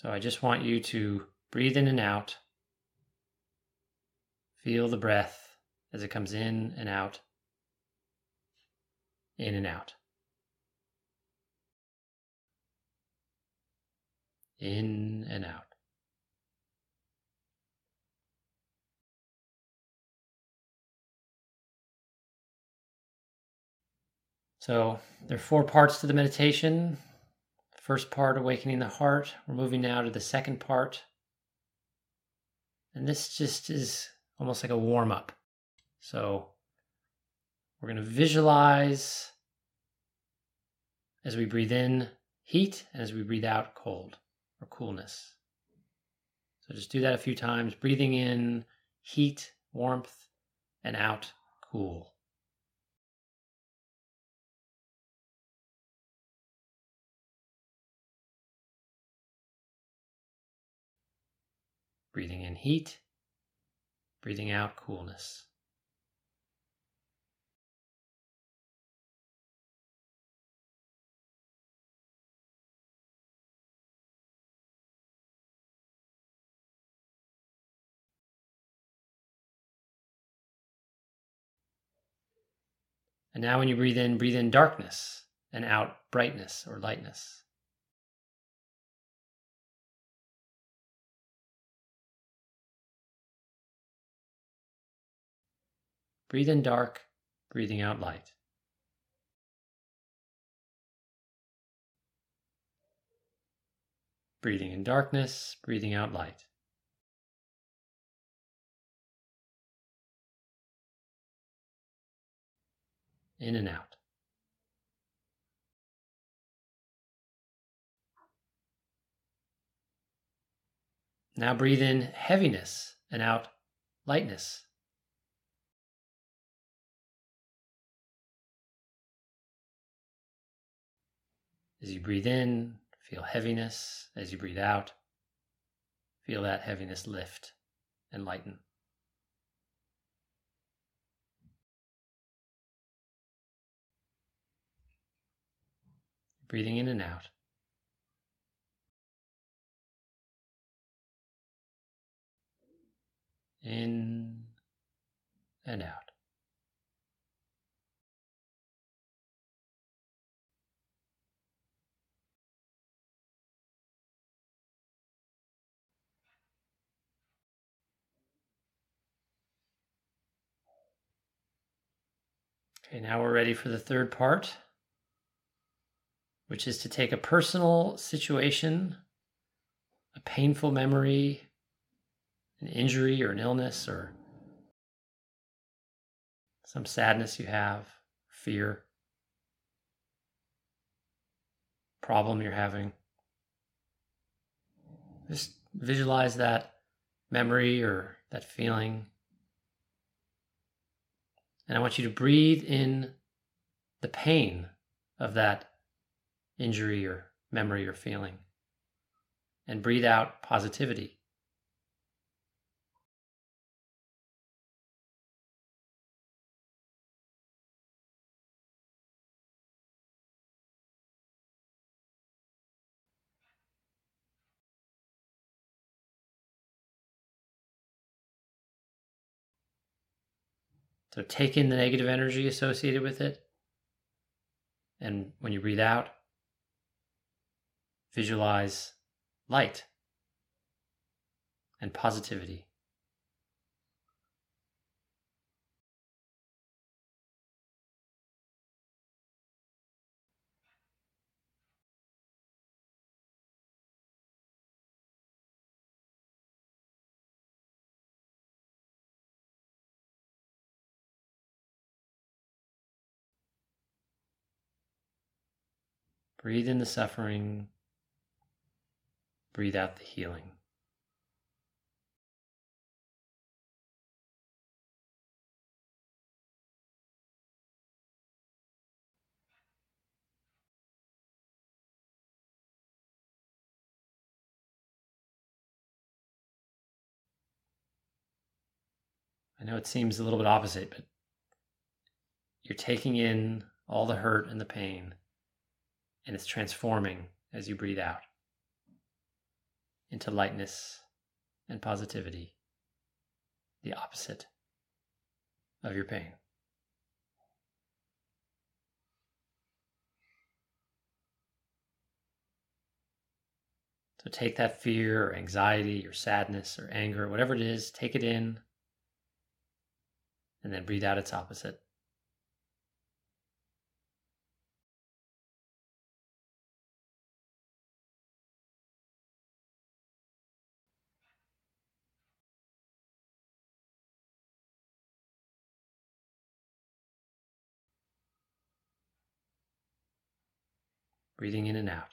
So I just want you to breathe in and out. Feel the breath as it comes in and out, in and out. In and out. So there are four parts to the meditation. First part, awakening the heart. We're moving now to the second part. And this just is almost like a warm up. So we're going to visualize as we breathe in heat and as we breathe out cold or coolness. So just do that a few times, breathing in heat, warmth, and out cool. Breathing in heat, breathing out coolness. And now, when you breathe in, breathe in darkness and out brightness or lightness. Breathe in dark, breathing out light. Breathing in darkness, breathing out light. In and out. Now breathe in heaviness and out lightness. As you breathe in, feel heaviness. As you breathe out, feel that heaviness lift and lighten. Breathing in and out. In and out. Okay, now we're ready for the third part, which is to take a personal situation, a painful memory, an injury or an illness or some sadness you have, fear, problem you're having. Just visualize that memory or that feeling and I want you to breathe in the pain of that injury or memory or feeling. And breathe out positivity. So take in the negative energy associated with it. And when you breathe out, visualize light and positivity. Breathe in the suffering, breathe out the healing. I know it seems a little bit opposite, but you're taking in all the hurt and the pain and it's transforming as you breathe out. into lightness and positivity, the opposite of your pain. So take that fear or anxiety or sadness or anger, whatever it is, take it in and then breathe out its opposite. Breathing in and out.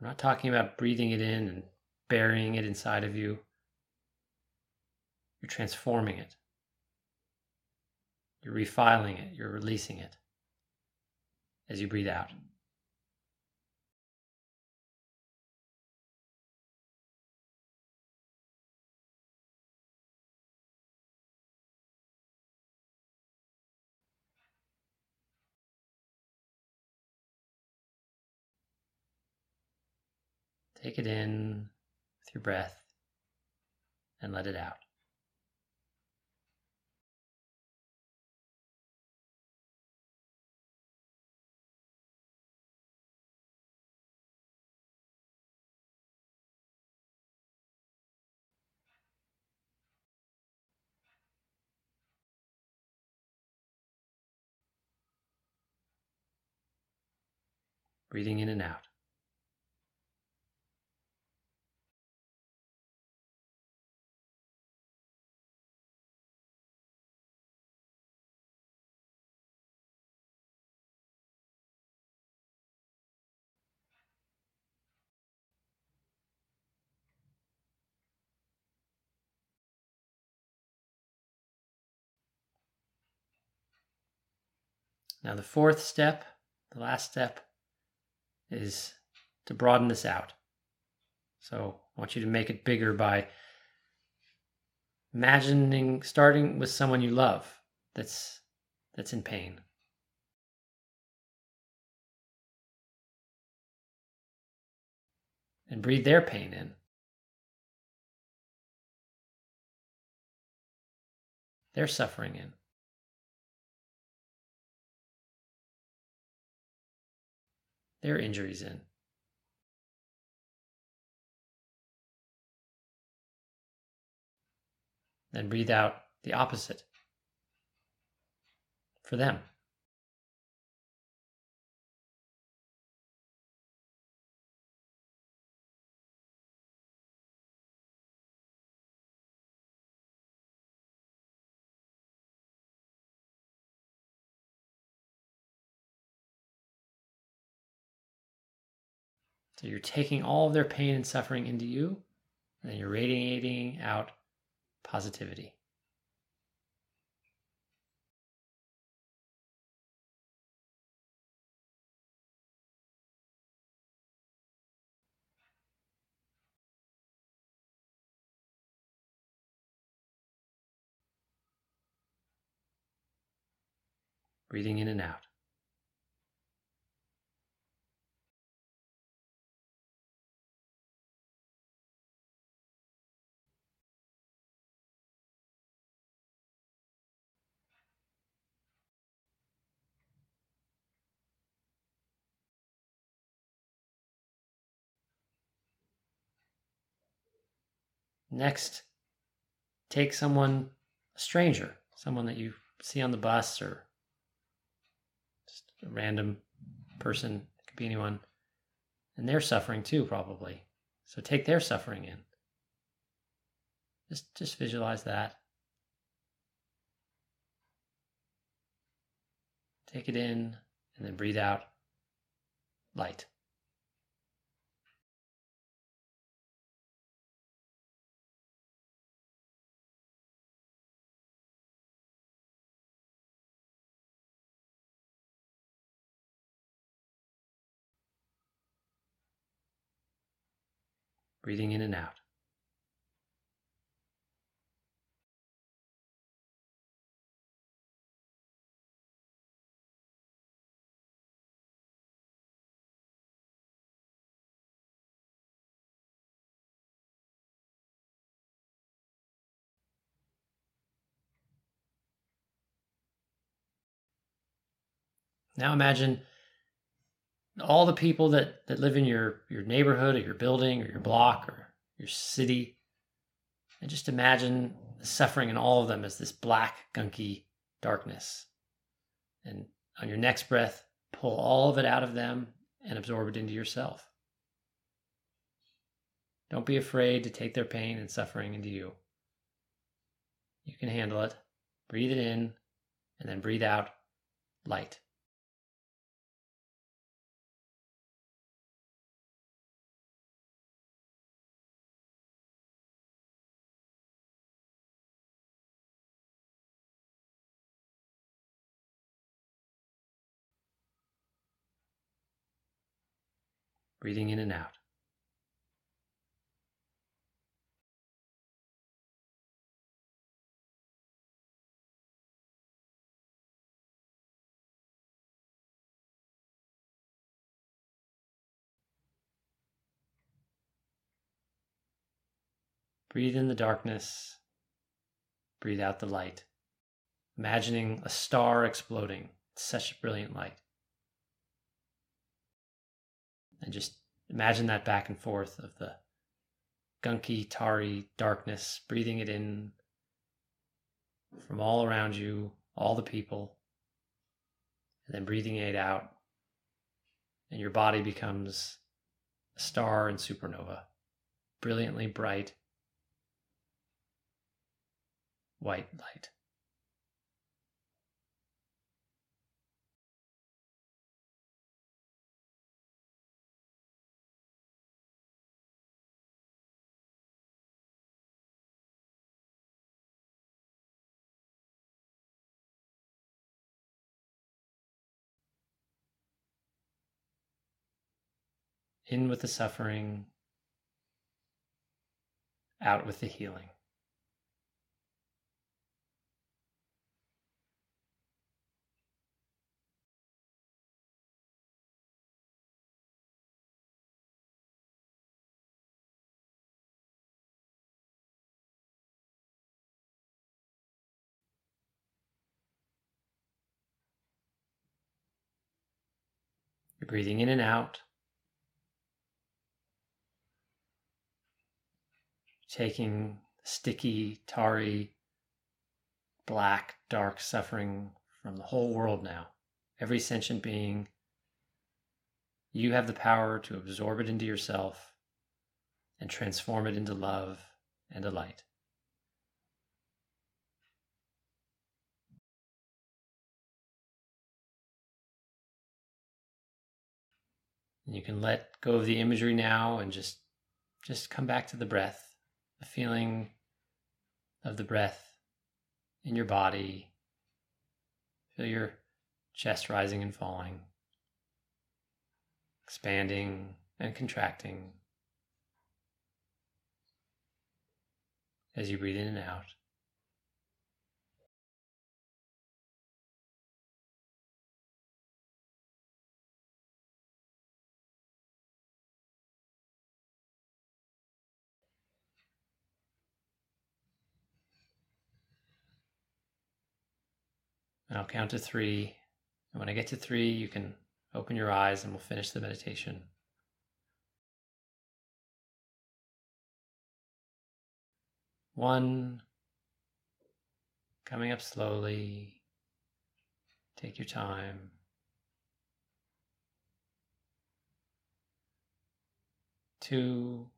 We're not talking about breathing it in and burying it inside of you. You're transforming it. You're refiling it. You're releasing it as you breathe out. Take it in with your breath and let it out. Breathing in and out. Now, the fourth step, the last step, is to broaden this out. So, I want you to make it bigger by imagining starting with someone you love that's that's in pain. And breathe their pain in. Their suffering in. Their injuries in. Then breathe out the opposite for them. So you're taking all of their pain and suffering into you, and you're radiating out positivity. Breathing in and out. Next, take someone, a stranger, someone that you see on the bus or just a random person, it could be anyone, and they're suffering too, probably. So take their suffering in. Just, just visualize that. Take it in and then breathe out light. Breathing in and out. Now imagine all the people that, that live in your, your neighborhood or your building or your block or your city. And just imagine the suffering in all of them as this black, gunky darkness. And on your next breath, pull all of it out of them and absorb it into yourself. Don't be afraid to take their pain and suffering into you. You can handle it. Breathe it in and then breathe out light. Breathing in and out. Breathe in the darkness. Breathe out the light. Imagining a star exploding. Such a brilliant light. And just imagine that back and forth of the gunky, tarry darkness, breathing it in from all around you, all the people, and then breathing it out. And your body becomes a star and supernova, brilliantly bright white light. In with the suffering, out with the healing. You're breathing in and out. Taking sticky, tarry, black, dark suffering from the whole world now, every sentient being. You have the power to absorb it into yourself and transform it into love and a light. And you can let go of the imagery now and just just come back to the breath feeling of the breath in your body. Feel your chest rising and falling, expanding and contracting as you breathe in and out. And I'll count to three. And when I get to three, you can open your eyes and we'll finish the meditation. One, coming up slowly. Take your time. Two,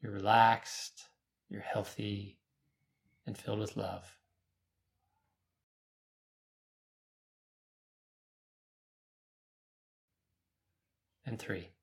you're relaxed, you're healthy, and filled with love. And three.